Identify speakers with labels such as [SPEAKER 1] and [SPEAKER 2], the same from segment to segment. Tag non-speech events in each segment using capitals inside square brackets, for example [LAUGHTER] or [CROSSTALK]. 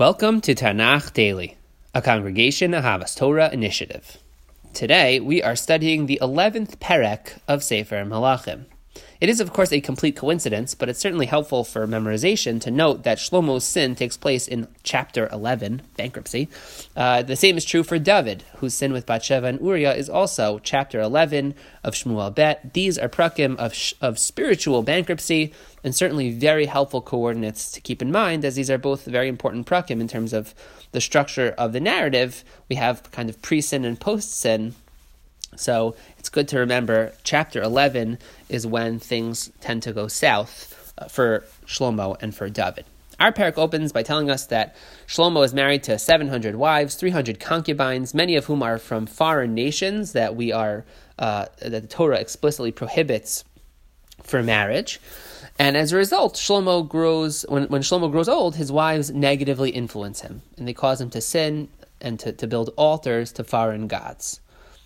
[SPEAKER 1] Welcome to Tanakh Daily, a Congregation Ahavas Torah initiative. Today we are studying the 11th Perek of Sefer Malachim. It is, of course, a complete coincidence, but it's certainly helpful for memorization to note that Shlomo's sin takes place in chapter 11, bankruptcy. Uh, the same is true for David, whose sin with Bathsheba and Uriah is also chapter 11 of Shmuel Bet. These are prakim of, of spiritual bankruptcy, and certainly very helpful coordinates to keep in mind, as these are both very important prakim in terms of the structure of the narrative. We have kind of pre sin and post sin so it's good to remember chapter 11 is when things tend to go south uh, for Shlomo and for David. Our Perek opens by telling us that Shlomo is married to 700 wives, 300 concubines, many of whom are from foreign nations that we are uh, that the Torah explicitly prohibits for marriage. And as a result, Shlomo grows when, when Shlomo grows old, his wives negatively influence him, and they cause him to sin and to, to build altars to foreign gods.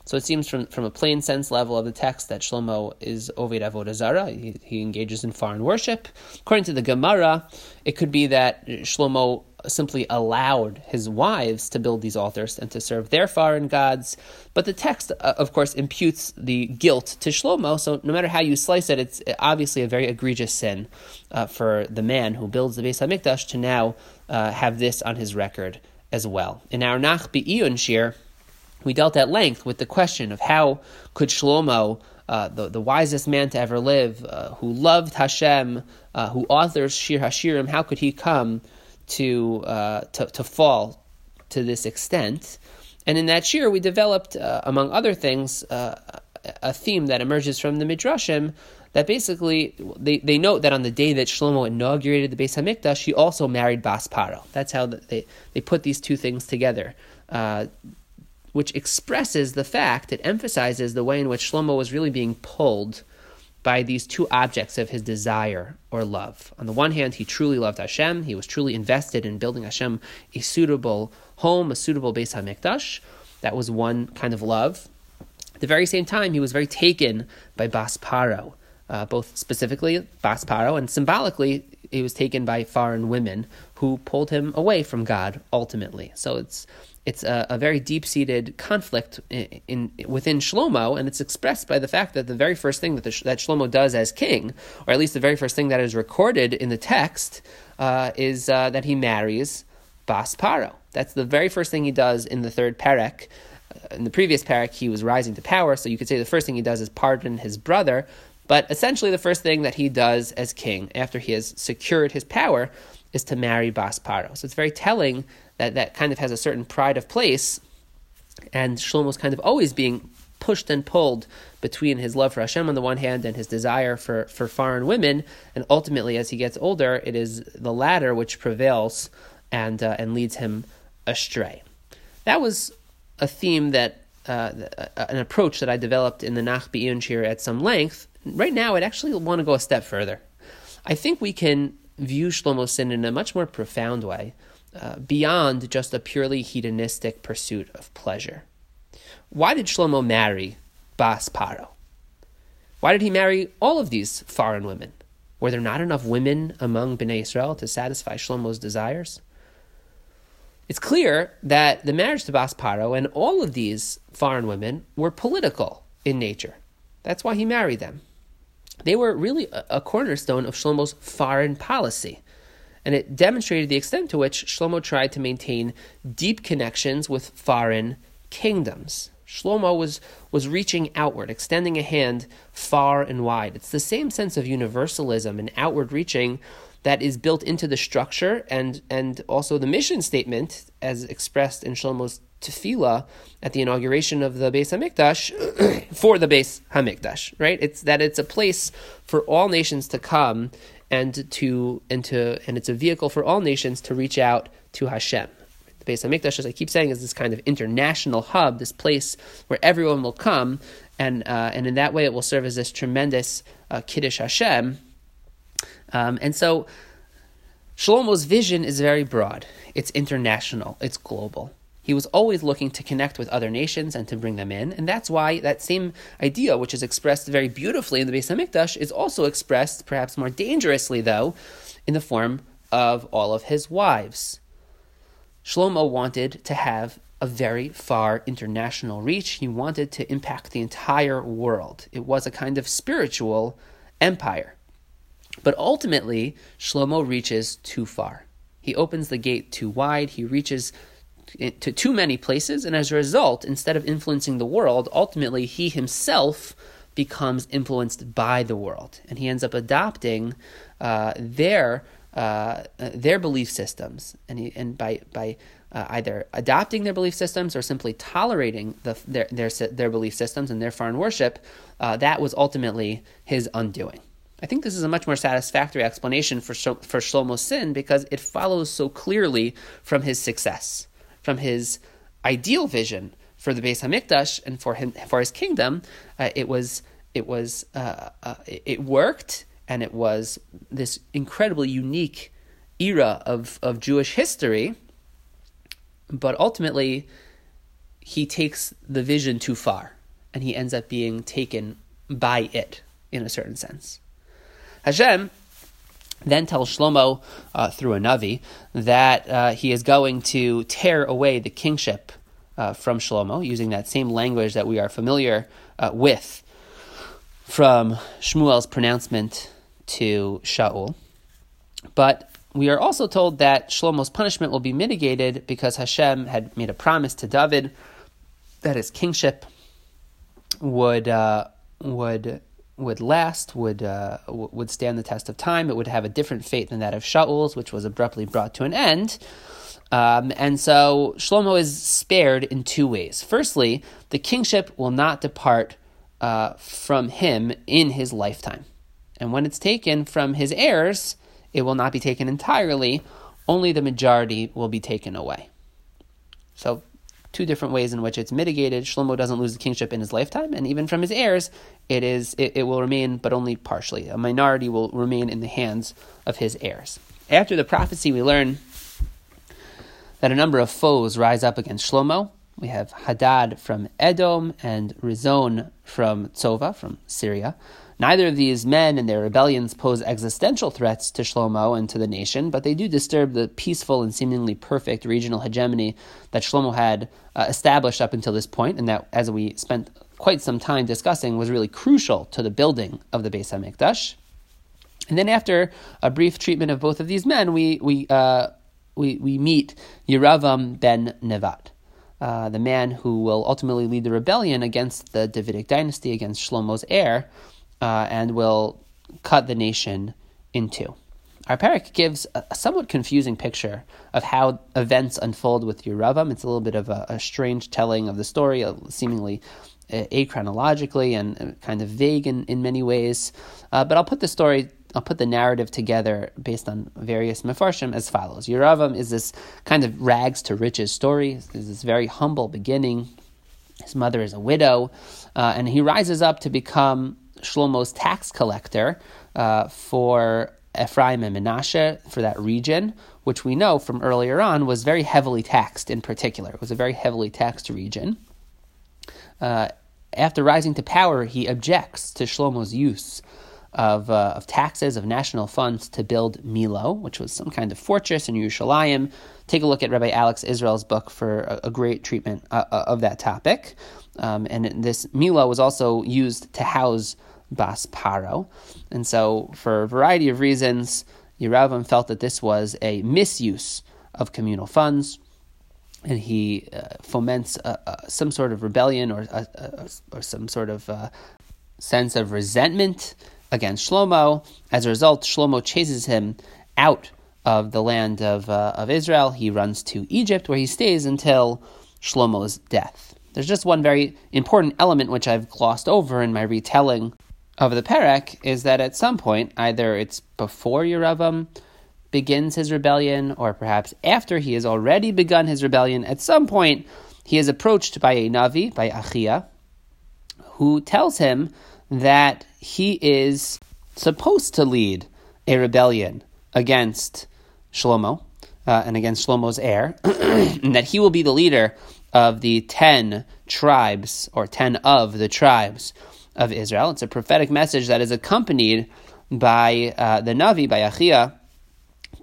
[SPEAKER 1] So it seems from, from a plain sense level of the text that Shlomo is Oved Avodah Zarah. He, he engages in foreign worship. According to the Gemara, it could be that Shlomo simply allowed his wives to build these altars and to serve their foreign gods. But the text, uh, of course, imputes the guilt to Shlomo. So no matter how you slice it, it's obviously a very egregious sin uh, for the man who builds the Beis Hamikdash to now uh, have this on his record as well. In our Nach Be'iyun shiur, we dealt at length with the question of how could Shlomo, uh, the, the wisest man to ever live, uh, who loved Hashem, uh, who authors Shir Hashirim, how could he come to, uh, to, to fall to this extent? And in that shiur, we developed, uh, among other things, uh, a theme that emerges from the Midrashim that basically they, they note that on the day that Shlomo inaugurated the Beis Hamikdash, he also married Bas Paro. That's how they, they put these two things together. Uh, which expresses the fact, it emphasizes the way in which Shlomo was really being pulled by these two objects of his desire or love. On the one hand, he truly loved Hashem. He was truly invested in building Hashem a suitable home, a suitable Beis HaMikdash. That was one kind of love. At the very same time, he was very taken by Bas Paro, uh, both specifically Bas Paro and symbolically, he was taken by foreign women who pulled him away from God ultimately. So it's it's a, a very deep seated conflict in, in, within Shlomo, and it's expressed by the fact that the very first thing that, the, that Shlomo does as king, or at least the very first thing that is recorded in the text, uh, is uh, that he marries Bas Paro. That's the very first thing he does in the third Perek. Uh, in the previous Perek, he was rising to power, so you could say the first thing he does is pardon his brother. But essentially, the first thing that he does as king, after he has secured his power, is to marry Bas Paro. So it's very telling that, that kind of has a certain pride of place. And Shlomo's kind of always being pushed and pulled between his love for Hashem on the one hand and his desire for, for foreign women. And ultimately, as he gets older, it is the latter which prevails and, uh, and leads him astray. That was a theme that, uh, an approach that I developed in the Nach Be'iyun at some length. Right now, I'd actually want to go a step further. I think we can view Shlomo's sin in a much more profound way. Uh, beyond just a purely hedonistic pursuit of pleasure. Why did Shlomo marry Bas Paro? Why did he marry all of these foreign women? Were there not enough women among Bnei Israel to satisfy Shlomo's desires? It's clear that the marriage to Bas Paro and all of these foreign women were political in nature. That's why he married them. They were really a cornerstone of Shlomo's foreign policy and it demonstrated the extent to which Shlomo tried to maintain deep connections with foreign kingdoms. Shlomo was, was reaching outward, extending a hand far and wide. It's the same sense of universalism and outward reaching that is built into the structure and, and also the mission statement as expressed in Shlomo's tefillah at the inauguration of the Beis Hamikdash [CLEARS THROAT] for the Beis Hamikdash, right? It's that it's a place for all nations to come and to and to and it's a vehicle for all nations to reach out to Hashem. The Beis Hamikdash, as I keep saying, is this kind of international hub, this place where everyone will come, and uh, and in that way it will serve as this tremendous uh, kiddush Hashem. Um, and so, Shlomo's vision is very broad. It's international. It's global. He was always looking to connect with other nations and to bring them in, and that's why that same idea, which is expressed very beautifully in the Beis Hamikdash, is also expressed, perhaps more dangerously though, in the form of all of his wives. Shlomo wanted to have a very far international reach. He wanted to impact the entire world. It was a kind of spiritual empire. But ultimately, Shlomo reaches too far. He opens the gate too wide. He reaches to too many places, and as a result, instead of influencing the world, ultimately he himself becomes influenced by the world, and he ends up adopting uh, their uh, their belief systems, and he, and by by uh, either adopting their belief systems or simply tolerating the, their, their their belief systems and their foreign worship, uh, that was ultimately his undoing. I think this is a much more satisfactory explanation for for Shlomo's sin because it follows so clearly from his success from his ideal vision for the Beis Hamikdash and for him for his kingdom, uh, it was it was uh, uh, it worked, and it was this incredibly unique era of of Jewish history. But ultimately, he takes the vision too far, and he ends up being taken by it in a certain sense. Hashem then tells Shlomo uh, through a Navi that uh, he is going to tear away the kingship uh, from Shlomo, using that same language that we are familiar uh, with from Shmuel's pronouncement to Shaul. But we are also told that Shlomo's punishment will be mitigated because Hashem had made a promise to David that his kingship would uh, would would last, would uh, would stand the test of time. It would have a different fate than that of Shaul's, which was abruptly brought to an end. Um, and so Shlomo is spared in two ways. Firstly, the kingship will not depart uh, from him in his lifetime, and when it's taken from his heirs, it will not be taken entirely. Only the majority will be taken away. So two different ways in which it's mitigated. Shlomo doesn't lose the kingship in his lifetime, and even from his heirs, it is it, it will remain, but only partially. A minority will remain in the hands of his heirs. After the prophecy, we learn that a number of foes rise up against Shlomo. We have Hadad from Edom and Rezon from Tzova, from Syria. Neither of these men and their rebellions pose existential threats to Shlomo and to the nation, but they do disturb the peaceful and seemingly perfect regional hegemony that Shlomo had uh, established up until this point, and that, as we spent quite some time discussing, was really crucial to the building of the Beis Hamikdash. And then, after a brief treatment of both of these men, we we uh, we, we meet Yeravam ben Nevat. Uh, the man who will ultimately lead the rebellion against the Davidic dynasty, against Shlomo's heir, uh, and will cut the nation in two. Our Perek gives a somewhat confusing picture of how events unfold with Yeravam. It's a little bit of a, a strange telling of the story, uh, seemingly uh, achronologically and uh, kind of vague in, in many ways. Uh, but I'll put the story, I'll put the narrative together based on various mefarshim as follows. Yeravam is this kind of rags to riches story. There's this very humble beginning. His mother is a widow, uh, and he rises up to become Shlomo's tax collector uh, for Ephraim and Menashe for that region, which we know from earlier on was very heavily taxed in particular. It was a very heavily taxed region. Uh, after rising to power, he objects to Shlomo's use of, uh, of taxes, of national funds to build Milo, which was some kind of fortress in Yerushalayim. Take a look at Rabbi Alex Israel's book for a, a great treatment uh, uh of that topic. Um, and this Milo was also used to house Bas Paro. And so, for a variety of reasons, Yeravam felt that this was a misuse of communal funds, and he uh, foments uh, uh, some sort of rebellion or, uh, uh, or some sort of sense of resentment against Shlomo. As a result, Shlomo chases him out of the land of, uh, of Israel. He runs to Egypt, where he stays until Shlomo's death. There's just one very important element which I've glossed over in my retelling of the Perek is that at some point, either it's before Yeravam begins his rebellion, or perhaps after he has already begun his rebellion, at some point he is approached by a Navi, by Achia, who tells him that he is supposed to lead a rebellion against Shlomo uh, and against Shlomo's heir, [CLEARS THROAT] and that he will be the leader of the ten tribes, or ten of the tribes of Israel. It's a prophetic message that is accompanied by uh, the Navi, by Achia,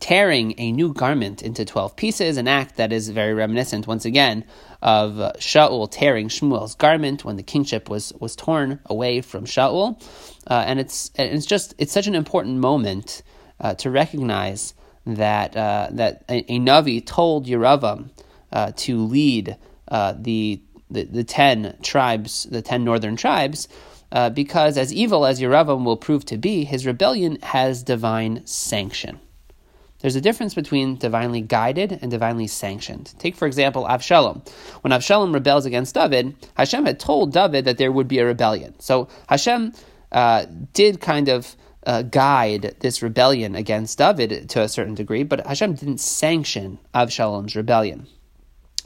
[SPEAKER 1] tearing a new garment into 12 pieces, an act that is very reminiscent, once again, of uh, Shaul tearing Shmuel's garment when the kingship was, was torn away from Shaul. Uh, and it's, it's just, it's such an important moment uh, to recognize that, uh, that a, a, Navi told Yeravam uh, to lead uh, the, the, the 10 tribes, the 10 northern tribes, because as evil as Yeravam will prove to be, his rebellion has divine sanction. There's a difference between divinely guided and divinely sanctioned. Take, for example, Avshalom. When Avshalom rebels against David, Hashem had told David that there would be a rebellion. So Hashem uh, did kind of uh, guide this rebellion against David to a certain degree, but Hashem didn't sanction Avshalom's rebellion.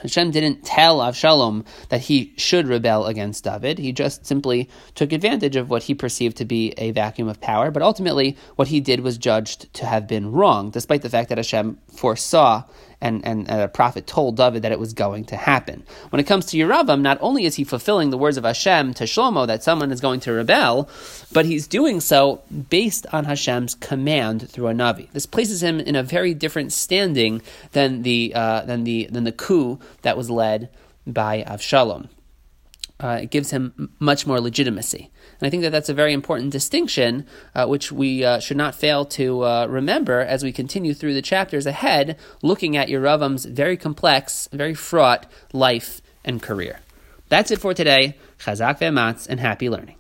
[SPEAKER 1] Hashem didn't tell Avshalom that he should rebel against David. He just simply took advantage of what he perceived to be a vacuum of power. But ultimately, what he did was judged to have been wrong, despite the fact that Hashem foresaw and, and a prophet told David that it was going to happen. When it comes to Yeravam, not only is he fulfilling the words of Hashem to Shlomo that someone is going to rebel, but he's doing so based on Hashem's command through a Navi. This places him in a very different standing than the, uh, than the, than the coup that was led by Avshalom. Uh, it gives him much more legitimacy. And I think that that's a very important distinction, uh, which we uh, should not fail to uh, remember as we continue through the chapters ahead, looking at Yeravam's very complex, very fraught life and career. That's it for today. Chazak ve'ematz and happy learning.